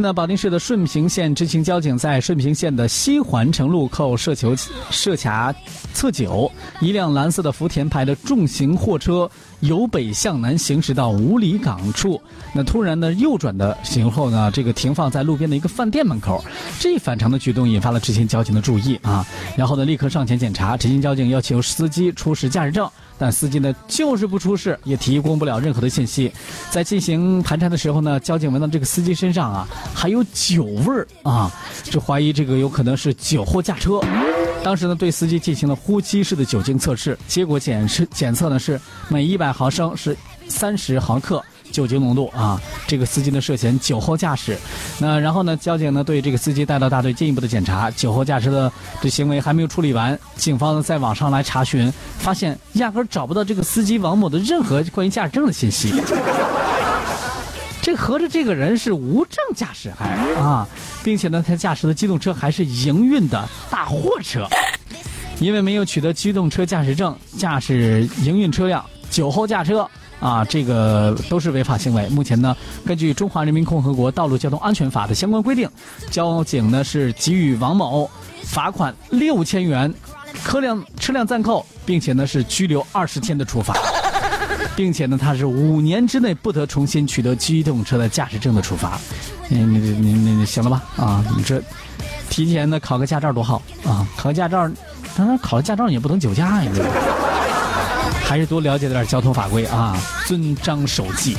那保定市的顺平县执勤交警在顺平县的西环城路口设球设卡测酒，一辆蓝色的福田牌的重型货车由北向南行驶到五里岗处，那突然呢右转的时候呢，这个停放在路边的一个饭店门口，这一反常的举动引发了执勤交警的注意啊，然后呢立刻上前检查，执勤交警要求司机出示驾驶证。但司机呢，就是不出示，也提供不了任何的信息。在进行盘查的时候呢，交警闻到这个司机身上啊还有酒味儿啊，就怀疑这个有可能是酒后驾车。当时呢，对司机进行了呼吸式的酒精测试，结果检是检测呢是每一百毫升是三十毫克。酒精浓度啊，这个司机呢涉嫌酒后驾驶。那然后呢，交警呢对这个司机带到大队进一步的检查，酒后驾驶的这行为还没有处理完。警方呢在网上来查询，发现压根找不到这个司机王某的任何关于驾驶证的信息。这合着这个人是无证驾驶还啊，并且呢他驾驶的机动车还是营运的大货车，因为没有取得机动车驾驶证，驾驶营运车辆酒后驾车。啊，这个都是违法行为。目前呢，根据《中华人民共和国道路交通安全法》的相关规定，交警呢是给予王某罚款六千元，车辆车辆暂扣，并且呢是拘留二十天的处罚，并且呢他是五年之内不得重新取得机动车的驾驶证的处罚。你你你你行了吧？啊，你这提前呢考个驾照多好啊！考个驾照，当然考了驾照也不能酒驾呀。还是多了解点交通法规啊，遵章守纪。